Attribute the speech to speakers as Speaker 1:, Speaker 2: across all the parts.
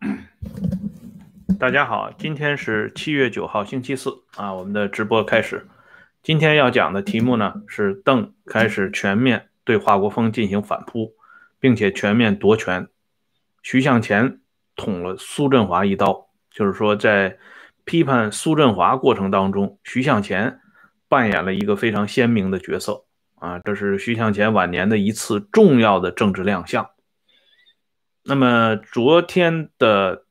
Speaker 1: 大家好，今天是七月九号，星期四啊，我们的直播开始。今天要讲的题目呢是邓开始全面对华国锋进行反扑，并且全面夺权。徐向前捅了苏振华一刀，就是说在批判苏振华过程当中，徐向前扮演了一个非常鲜明的角色啊，这是徐向前晚年的一次重要的政治亮相。那么昨天的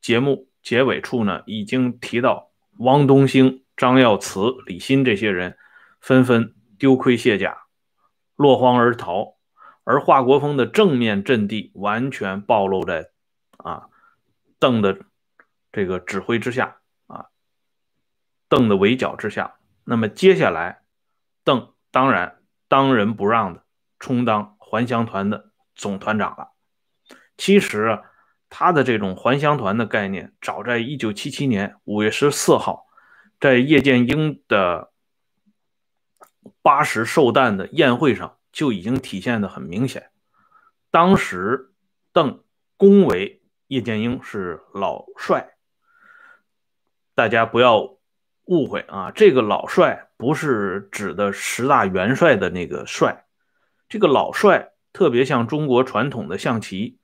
Speaker 1: 节目。结尾处呢，已经提到汪东兴、张耀慈、李欣这些人纷纷丢盔卸甲，落荒而逃，而华国锋的正面阵地完全暴露在啊邓的这个指挥之下啊邓的围剿之下。那么接下来，邓当然当仁不让的充当还乡团的总团长了。其实。他的这种还乡团的概念，早在一九七七年五月十四号，在叶剑英的八十寿诞的宴会上就已经体现的很明显。当时邓恭维叶剑英是老帅，大家不要误会啊，这个老帅不是指的十大元帅的那个帅，这个老帅特别像中国传统的象棋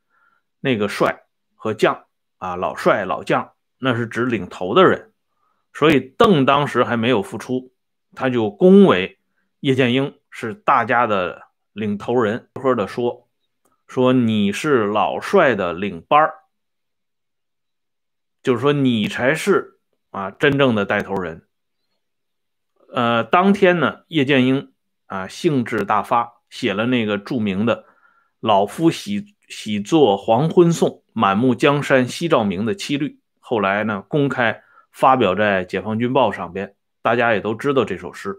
Speaker 1: 那个帅。和将啊，老帅老将，那是指领头的人，所以邓当时还没有复出，他就恭维叶剑英是大家的领头人，呵呵的说说你是老帅的领班儿，就是说你才是啊真正的带头人。呃，当天呢，叶剑英啊兴致大发，写了那个著名的《老夫喜喜作黄昏颂》。满目江山夕照明的七律，后来呢公开发表在《解放军报》上边，大家也都知道这首诗。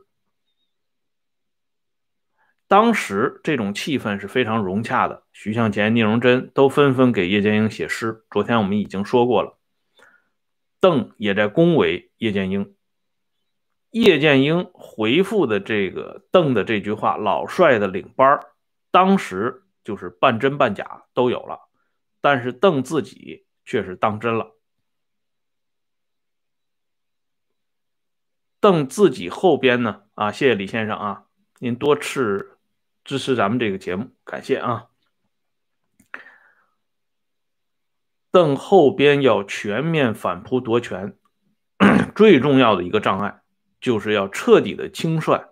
Speaker 1: 当时这种气氛是非常融洽的，徐向前、聂荣臻都纷纷给叶剑英写诗。昨天我们已经说过了，邓也在恭维叶剑英。叶剑英回复的这个邓的这句话：“老帅的领班当时就是半真半假都有了。但是邓自己却是当真了。邓自己后边呢？啊，谢谢李先生啊，您多次支持咱们这个节目，感谢啊。邓后边要全面反扑夺权，最重要的一个障碍就是要彻底的清算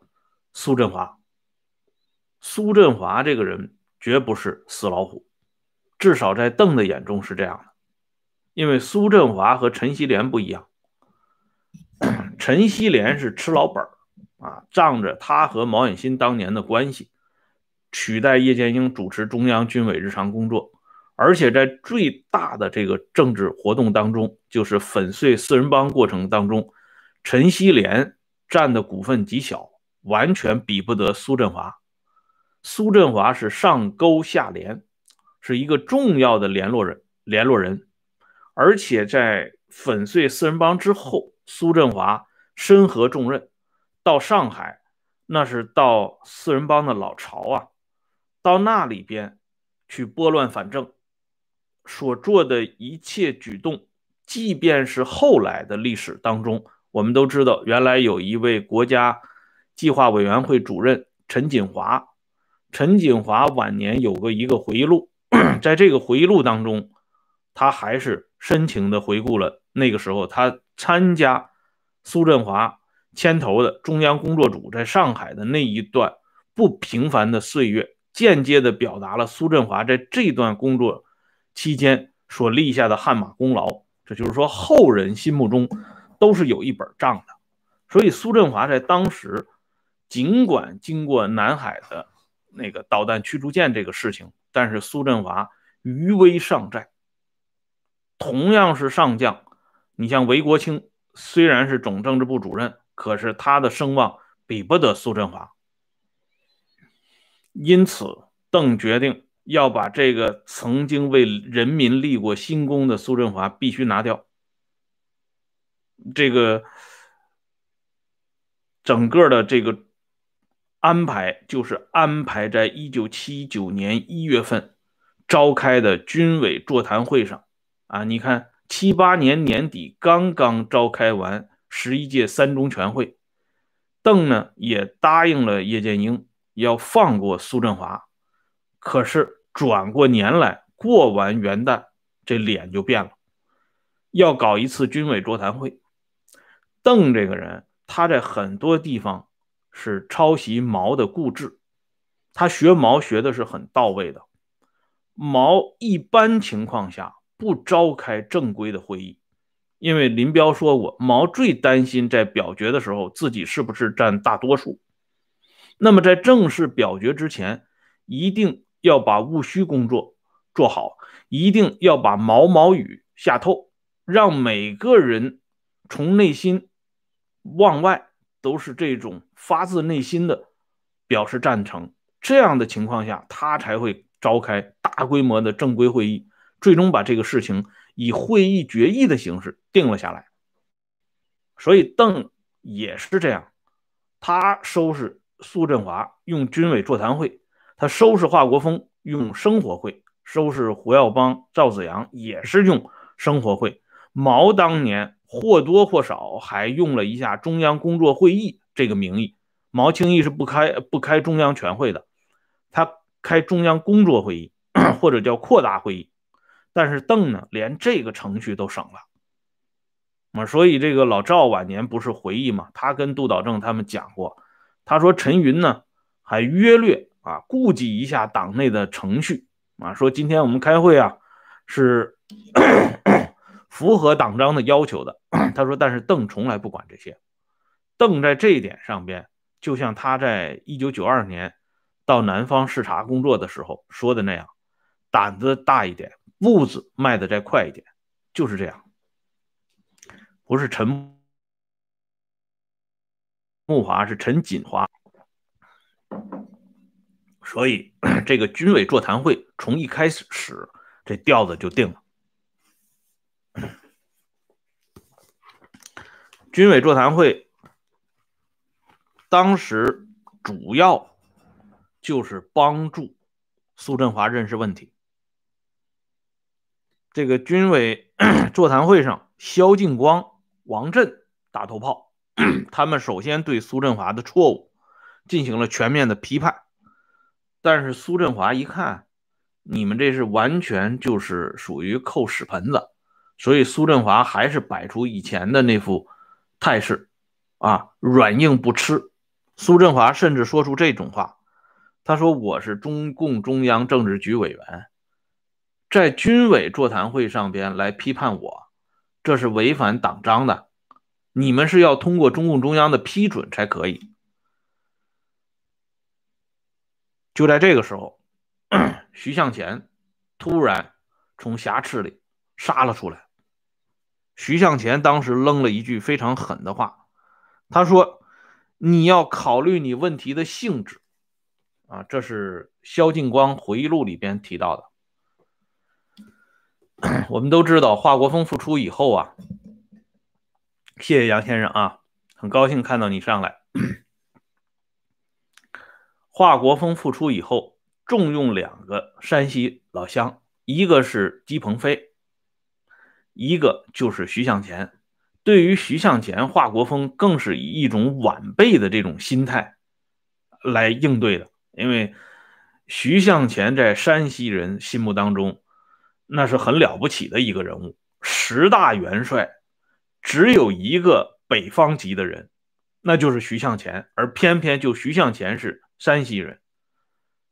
Speaker 1: 苏振华。苏振华这个人绝不是死老虎。至少在邓的眼中是这样的，因为苏振华和陈锡联不一样，陈锡联是吃老本儿啊，仗着他和毛远新当年的关系，取代叶剑英主持中央军委日常工作，而且在最大的这个政治活动当中，就是粉碎四人帮过程当中，陈锡联占的股份极小，完全比不得苏振华。苏振华是上钩下联。是一个重要的联络人，联络人，而且在粉碎四人帮之后，苏振华身合重任，到上海，那是到四人帮的老巢啊，到那里边去拨乱反正，所做的一切举动，即便是后来的历史当中，我们都知道，原来有一位国家计划委员会主任陈锦华，陈锦华晚年有个一个回忆录。在这个回忆录当中，他还是深情地回顾了那个时候他参加苏振华牵头的中央工作组在上海的那一段不平凡的岁月，间接地表达了苏振华在这段工作期间所立下的汗马功劳。这就是说，后人心目中都是有一本账的。所以，苏振华在当时，尽管经过南海的那个导弹驱逐舰这个事情。但是苏振华余威尚在，同样是上将，你像韦国清，虽然是总政治部主任，可是他的声望比不得苏振华。因此，邓决定要把这个曾经为人民立过新功的苏振华必须拿掉。这个整个的这个。安排就是安排在一九七九年一月份召开的军委座谈会上，啊，你看七八年年底刚刚召开完十一届三中全会，邓呢也答应了叶剑英要放过苏振华，可是转过年来过完元旦，这脸就变了，要搞一次军委座谈会。邓这个人，他在很多地方是抄袭毛的固执，他学毛学的是很到位的。毛一般情况下不召开正规的会议，因为林彪说过，毛最担心在表决的时候自己是不是占大多数。那么在正式表决之前，一定要把务虚工作做好，一定要把毛毛雨下透，让每个人从内心往外都是这种发自内心的表示赞成。这样的情况下，他才会。召开大规模的正规会议，最终把这个事情以会议决议的形式定了下来。所以邓也是这样，他收拾苏振华用军委座谈会，他收拾华国锋用生活会，收拾胡耀邦、赵子阳也是用生活会。毛当年或多或少还用了一下中央工作会议这个名义，毛轻易是不开不开中央全会的，他。开中央工作会议，或者叫扩大会议，但是邓呢，连这个程序都省了。啊，所以这个老赵晚年不是回忆嘛，他跟杜导正他们讲过，他说陈云呢还约略啊顾及一下党内的程序啊，说今天我们开会啊是符合党章的要求的。他说，但是邓从来不管这些，邓在这一点上边，就像他在一九九二年。到南方视察工作的时候说的那样，胆子大一点，步子迈的再快一点，就是这样。不是陈木华，是陈锦华。所以 这个军委座谈会从一开始，这调子就定了。军委座谈会当时主要。就是帮助苏振华认识问题。这个军委 座谈会上，肖劲光、王震打头炮，他们首先对苏振华的错误进行了全面的批判。但是苏振华一看，你们这是完全就是属于扣屎盆子，所以苏振华还是摆出以前的那副态势，啊，软硬不吃。苏振华甚至说出这种话。他说：“我是中共中央政治局委员，在军委座谈会上边来批判我，这是违反党章的。你们是要通过中共中央的批准才可以。”就在这个时候，徐向前突然从挟持里杀了出来。徐向前当时扔了一句非常狠的话，他说：“你要考虑你问题的性质。”啊，这是萧劲光回忆录里边提到的。我们都知道，华国锋复出以后啊，谢谢杨先生啊，很高兴看到你上来。华国锋复出以后，重用两个山西老乡，一个是姬鹏飞，一个就是徐向前。对于徐向前，华国锋更是以一种晚辈的这种心态来应对的。因为徐向前在山西人心目当中，那是很了不起的一个人物。十大元帅只有一个北方籍的人，那就是徐向前，而偏偏就徐向前是山西人，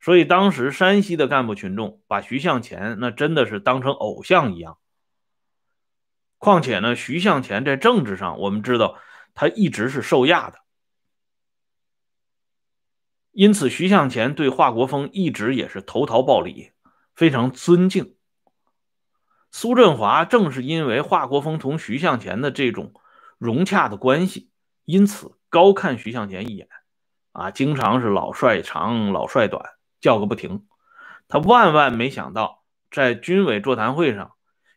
Speaker 1: 所以当时山西的干部群众把徐向前那真的是当成偶像一样。况且呢，徐向前在政治上，我们知道他一直是受压的。因此，徐向前对华国锋一直也是投桃报李，非常尊敬。苏振华正是因为华国锋同徐向前的这种融洽的关系，因此高看徐向前一眼，啊，经常是老帅长老帅短叫个不停。他万万没想到，在军委座谈会上，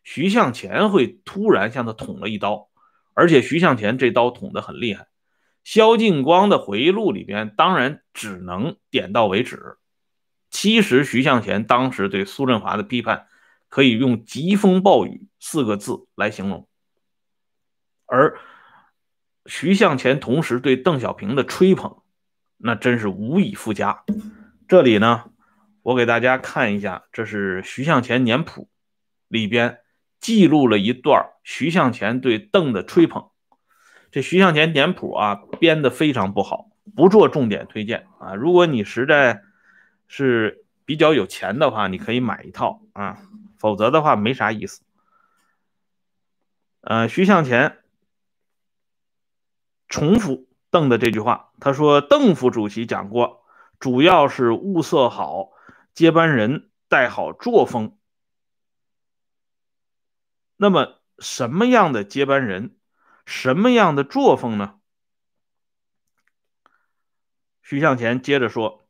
Speaker 1: 徐向前会突然向他捅了一刀，而且徐向前这刀捅得很厉害。萧劲光的回忆录里边，当然只能点到为止。其实徐向前当时对苏振华的批判，可以用疾风暴雨四个字来形容。而徐向前同时对邓小平的吹捧，那真是无以复加。这里呢，我给大家看一下，这是徐向前年谱里边记录了一段徐向前对邓的吹捧。这徐向前年谱啊，编的非常不好，不做重点推荐啊。如果你实在是比较有钱的话，你可以买一套啊，否则的话没啥意思。呃，徐向前。重复邓的这句话，他说：“邓副主席讲过，主要是物色好接班人，带好作风。那么，什么样的接班人，什么样的作风呢？”徐向前接着说：“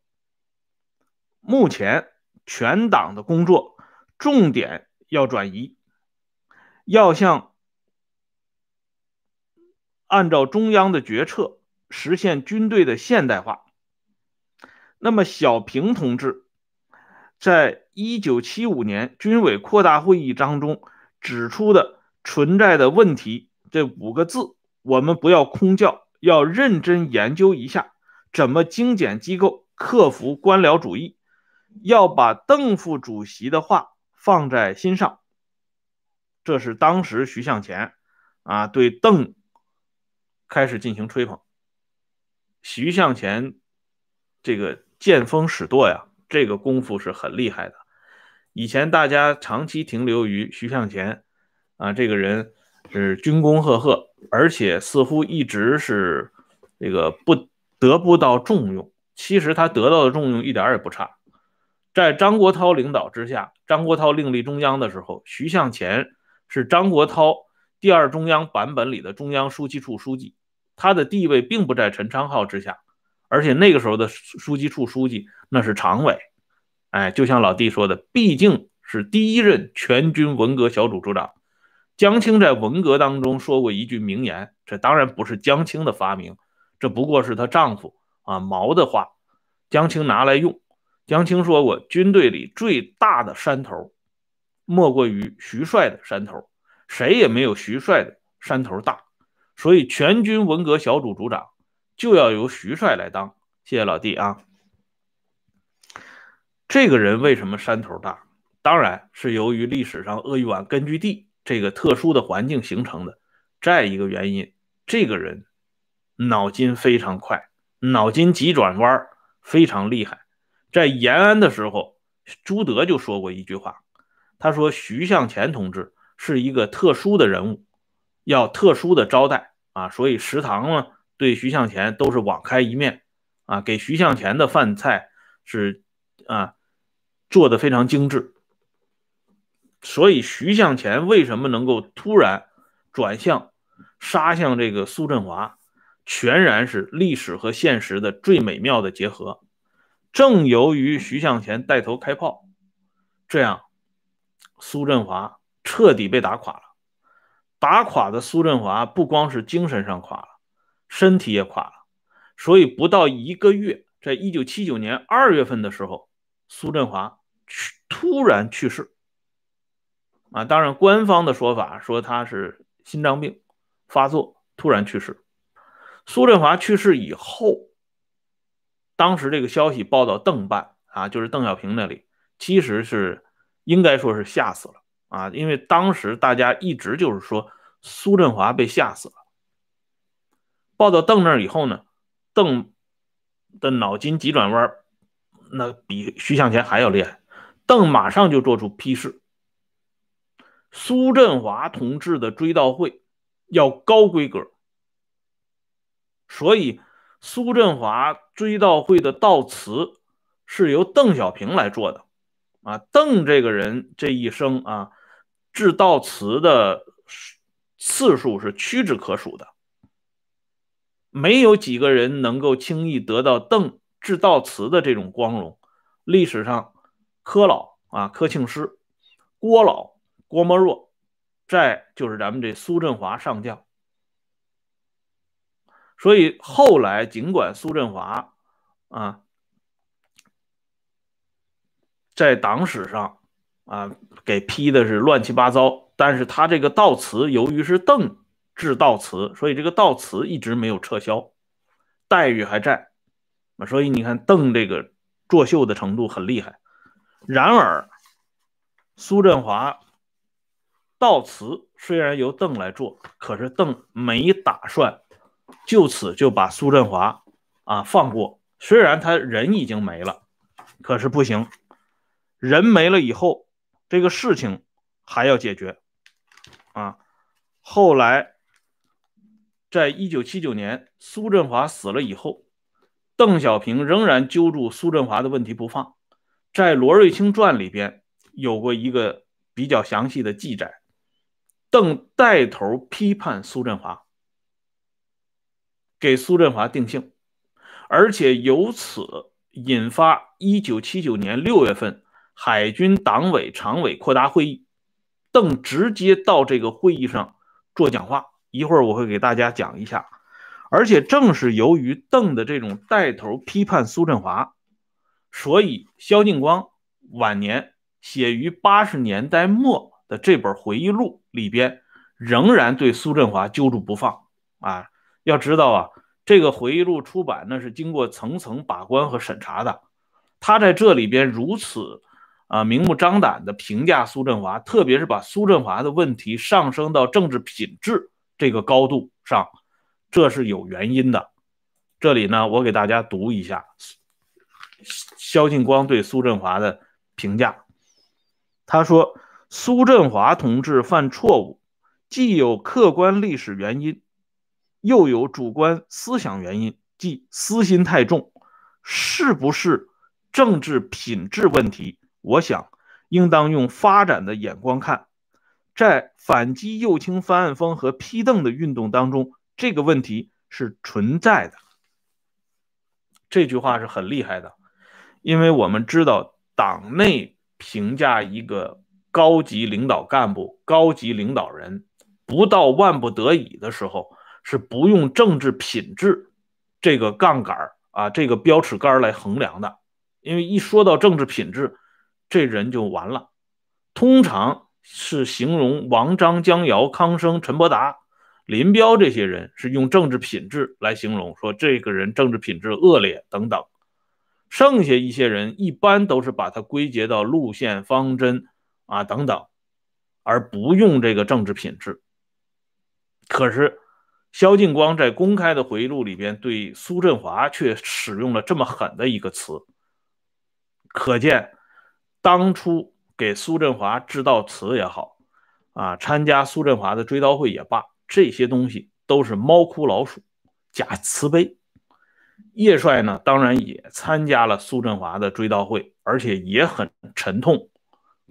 Speaker 1: 目前全党的工作重点要转移，要向。”按照中央的决策实现军队的现代化。那么，小平同志在一九七五年军委扩大会议当中指出的存在的问题，这五个字，我们不要空叫，要认真研究一下，怎么精简机构，克服官僚主义，要把邓副主席的话放在心上。这是当时徐向前啊对邓。开始进行吹捧，徐向前这个见风使舵呀，这个功夫是很厉害的。以前大家长期停留于徐向前啊，这个人是军功赫赫，而且似乎一直是这个不得不到重用。其实他得到的重用一点也不差。在张国焘领导之下，张国焘另立中央的时候，徐向前是张国焘第二中央版本里的中央书记处书记。他的地位并不在陈昌浩之下，而且那个时候的书记处书记那是常委，哎，就像老弟说的，毕竟是第一任全军文革小组组长。江青在文革当中说过一句名言，这当然不是江青的发明，这不过是她丈夫啊毛的话，江青拿来用。江青说过，军队里最大的山头，莫过于徐帅的山头，谁也没有徐帅的山头大。所以，全军文革小组组长就要由徐帅来当。谢谢老弟啊！这个人为什么山头大？当然是由于历史上鄂豫皖根据地这个特殊的环境形成的。再一个原因，这个人脑筋非常快，脑筋急转弯非常厉害。在延安的时候，朱德就说过一句话，他说：“徐向前同志是一个特殊的人物。”要特殊的招待啊，所以食堂呢对徐向前都是网开一面啊，给徐向前的饭菜是啊做的非常精致。所以徐向前为什么能够突然转向杀向这个苏振华，全然是历史和现实的最美妙的结合。正由于徐向前带头开炮，这样苏振华彻底被打垮了。打垮的苏振华不光是精神上垮了，身体也垮了。所以不到一个月，在一九七九年二月份的时候，苏振华去突然去世。啊，当然官方的说法说他是心脏病发作突然去世。苏振华去世以后，当时这个消息报到邓办啊，就是邓小平那里，其实是应该说是吓死了。啊，因为当时大家一直就是说苏振华被吓死了。报到邓那儿以后呢，邓的脑筋急转弯，那比徐向前还要厉害。邓马上就做出批示：苏振华同志的追悼会要高规格，所以苏振华追悼会的悼词是由邓小平来做的。啊，邓这个人这一生啊。致悼词的次数是屈指可数的，没有几个人能够轻易得到邓致悼词的这种光荣。历史上，柯老啊，柯庆施，郭老，郭沫若，再就是咱们这苏振华上将。所以后来，尽管苏振华啊，在党史上啊，给批的是乱七八糟。但是他这个悼词，由于是邓致悼词，所以这个悼词一直没有撤销，待遇还在。所以你看，邓这个作秀的程度很厉害。然而，苏振华悼词虽然由邓来做，可是邓没打算就此就把苏振华啊放过。虽然他人已经没了，可是不行，人没了以后，这个事情还要解决啊。后来，在一九七九年苏振华死了以后，邓小平仍然揪住苏振华的问题不放。在罗瑞卿传里边有过一个比较详细的记载，邓带头批判苏振华，给苏振华定性，而且由此引发一九七九年六月份海军党委常委扩大会议，邓直接到这个会议上做讲话，一会儿我会给大家讲一下。而且正是由于邓的这种带头批判苏振华。所以，萧劲光晚年写于八十年代末的这本回忆录里边，仍然对苏振华揪住不放啊！要知道啊，这个回忆录出版那是经过层层把关和审查的。他在这里边如此啊明目张胆的评价苏振华，特别是把苏振华的问题上升到政治品质这个高度上，这是有原因的。这里呢，我给大家读一下。萧劲光对苏振华的评价，他说：“苏振华同志犯错误，既有客观历史原因，又有主观思想原因，即私心太重。是不是政治品质问题？我想应当用发展的眼光看。在反击右倾翻案风和批邓的运动当中，这个问题是存在的。”这句话是很厉害的。因为我们知道，党内评价一个高级领导干部、高级领导人，不到万不得已的时候，是不用政治品质这个杠杆啊，这个标尺杆来衡量的。因为一说到政治品质，这人就完了。通常是形容王张江尧康生陈伯达、林彪这些人，是用政治品质来形容，说这个人政治品质恶劣等等。剩下一些人一般都是把它归结到路线方针啊等等，而不用这个政治品质。可是萧劲光在公开的回忆录里边对苏振华却使用了这么狠的一个词，可见当初给苏振华致悼词也好，啊，参加苏振华的追悼会也罢，这些东西都是猫哭老鼠，假慈悲。叶帅呢，当然也参加了苏振华的追悼会，而且也很沉痛。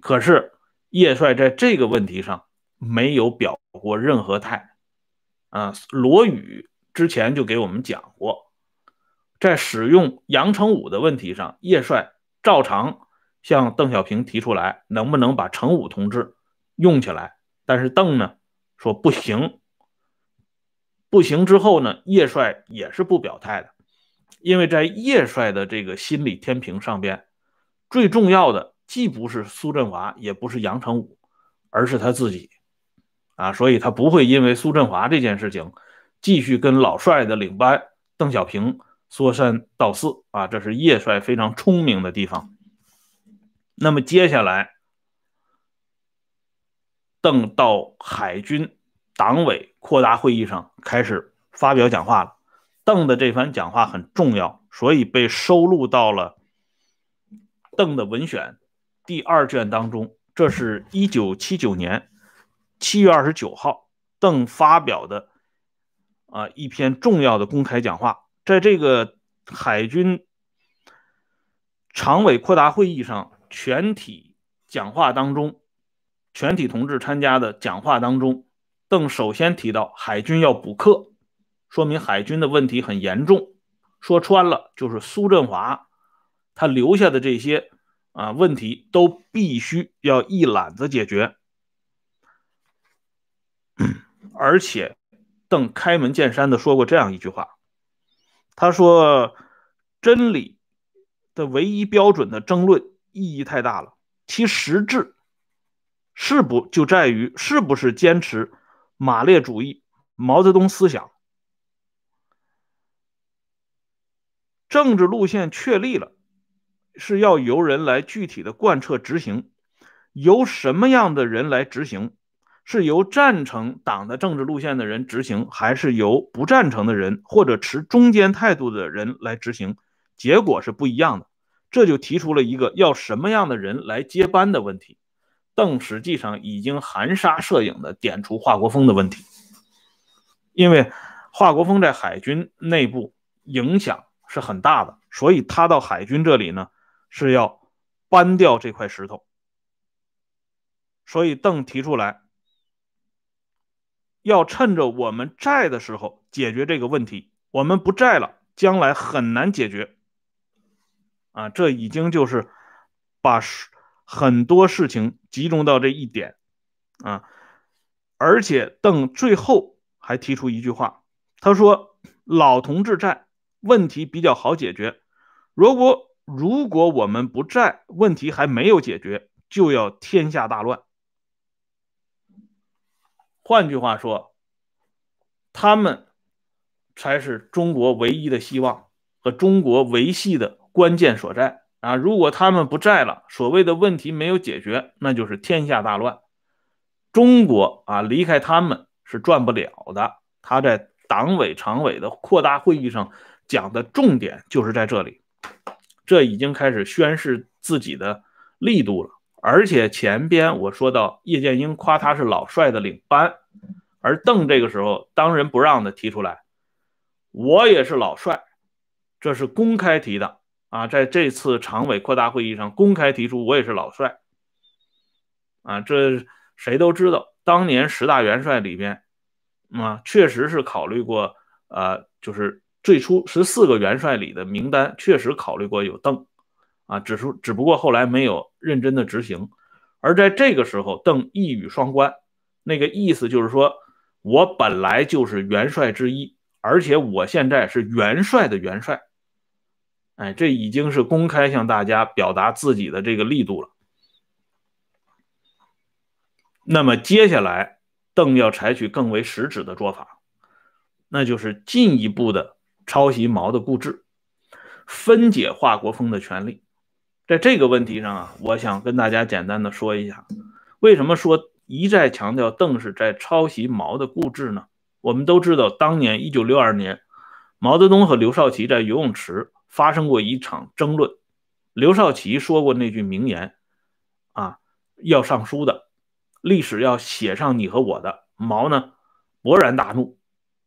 Speaker 1: 可是叶帅在这个问题上没有表过任何态。啊，罗宇之前就给我们讲过，在使用杨成武的问题上，叶帅照常向邓小平提出来，能不能把成武同志用起来？但是邓呢说不行，不行。之后呢，叶帅也是不表态的。因为在叶帅的这个心理天平上边，最重要的既不是苏振华，也不是杨成武，而是他自己，啊，所以他不会因为苏振华这件事情，继续跟老帅的领班邓小平说三道四啊，这是叶帅非常聪明的地方。那么接下来，邓到海军党委扩大会议上开始发表讲话了。邓的这番讲话很重要，所以被收录到了邓的文选第二卷当中。这是一九七九年七月二十九号邓发表的啊一篇重要的公开讲话。在这个海军常委扩大会议上，全体讲话当中，全体同志参加的讲话当中，邓首先提到海军要补课。说明海军的问题很严重，说穿了就是苏振华他留下的这些啊问题都必须要一揽子解决，而且邓开门见山的说过这样一句话，他说：“真理的唯一标准的争论意义太大了，其实质是不就在于是不是坚持马列主义、毛泽东思想，政治路线确立了，是要由人来具体的贯彻执行，由什么样的人来执行？是由赞成党的政治路线的人执行，还是由不赞成的人或者持中间态度的人来执行？结果是不一样的。这就提出了一个要什么样的人来接班的问题。邓实际上已经含沙射影的点出华国锋的问题，因为华国锋在海军内部影响是很大的，所以他到海军这里呢是要搬掉这块石头。所以邓提出来。要趁着我们在的时候解决这个问题，我们不在了，将来很难解决。啊，这已经就是把很多事情集中到这一点啊。而且邓最后还提出一句话，他说：“老同志在，问题比较好解决；如果如果我们不在，问题还没有解决，就要天下大乱。”换句话说，他们才是中国唯一的希望和中国维系的关键所在啊！如果他们不在了，所谓的问题没有解决，那就是天下大乱。中国啊，离开他们是转不了的。他在党委常委的扩大会议上讲的重点就是在这里，这已经开始宣示自己的力度了。而且前边我说到叶剑英夸他是老帅的领班，而邓这个时候当仁不让的提出来，我也是老帅，这是公开提的啊，在这次常委扩大会议上公开提出我也是老帅，啊，这谁都知道，当年十大元帅里边，啊，确实是考虑过，呃，就是最初十四个元帅里的名单确实考虑过有邓。啊，只是只不过后来没有认真的执行，而在这个时候，邓一语双关，那个意思就是说，我本来就是元帅之一，而且我现在是元帅的元帅，哎，这已经是公开向大家表达自己的这个力度了。那么接下来，邓要采取更为实质的做法，那就是进一步的抄袭毛的故志，分解华国锋的权利。在这个问题上啊，我想跟大家简单的说一下，为什么说一再强调邓是在抄袭毛的故志呢？我们都知道，当年一九六二年，毛泽东和刘少奇在游泳池发生过一场争论。刘少奇说过那句名言：“啊，要上书的，历史要写上你和我的。”毛呢，勃然大怒，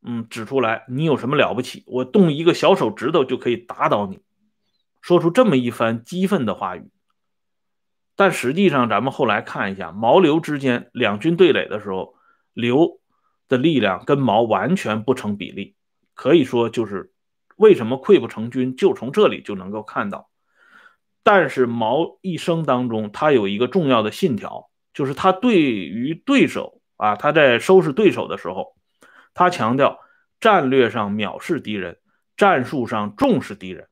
Speaker 1: 嗯，指出来你有什么了不起？我动一个小手指头就可以打倒你。说出这么一番激愤的话语，但实际上，咱们后来看一下毛刘之间两军对垒的时候，刘的力量跟毛完全不成比例，可以说就是为什么溃不成军，就从这里就能够看到。但是毛一生当中，他有一个重要的信条，就是他对于对手啊，他在收拾对手的时候，他强调战略上藐视敌人，战术上重视敌人。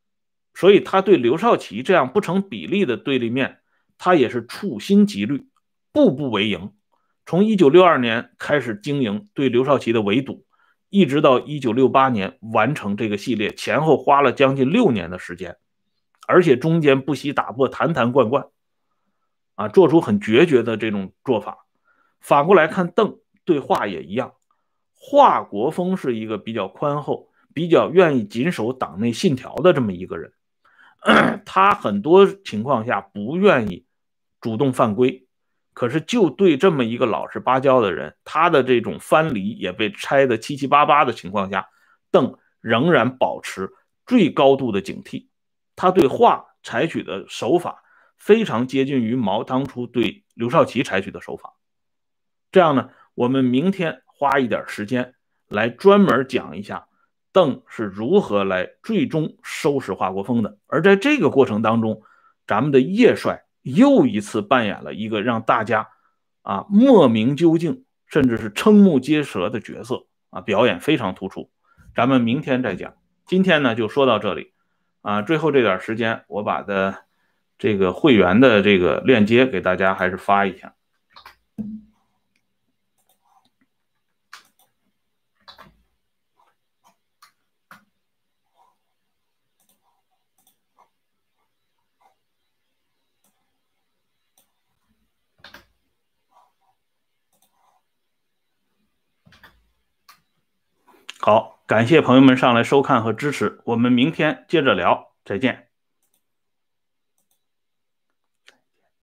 Speaker 1: 所以他对刘少奇这样不成比例的对立面，他也是处心积虑，步步为营。从一九六二年开始经营对刘少奇的围堵，一直到一九六八年完成这个系列，前后花了将近六年的时间，而且中间不惜打破坛坛罐罐，啊，做出很决绝的这种做法。反过来看，邓对华也一样，华国锋是一个比较宽厚、比较愿意谨守党内信条的这么一个人。他很多情况下不愿意主动犯规，可是就对这么一个老实巴交的人，他的这种藩篱也被拆得七七八八的情况下，邓仍然保持最高度的警惕。他对华采取的手法非常接近于毛当初对刘少奇采取的手法。这样呢，我们明天花一点时间来专门讲一下。邓是如何来最终收拾华国锋的？而在这个过程当中，咱们的叶帅又一次扮演了一个让大家啊莫名究竟，甚至是瞠目结舌的角色啊，表演非常突出。咱们明天再讲，今天呢就说到这里啊。最后这点时间，我把的这个会员的这个链接给大家还是发一下。好，感谢朋友们上来收看和支持，我们明天接着聊，再见。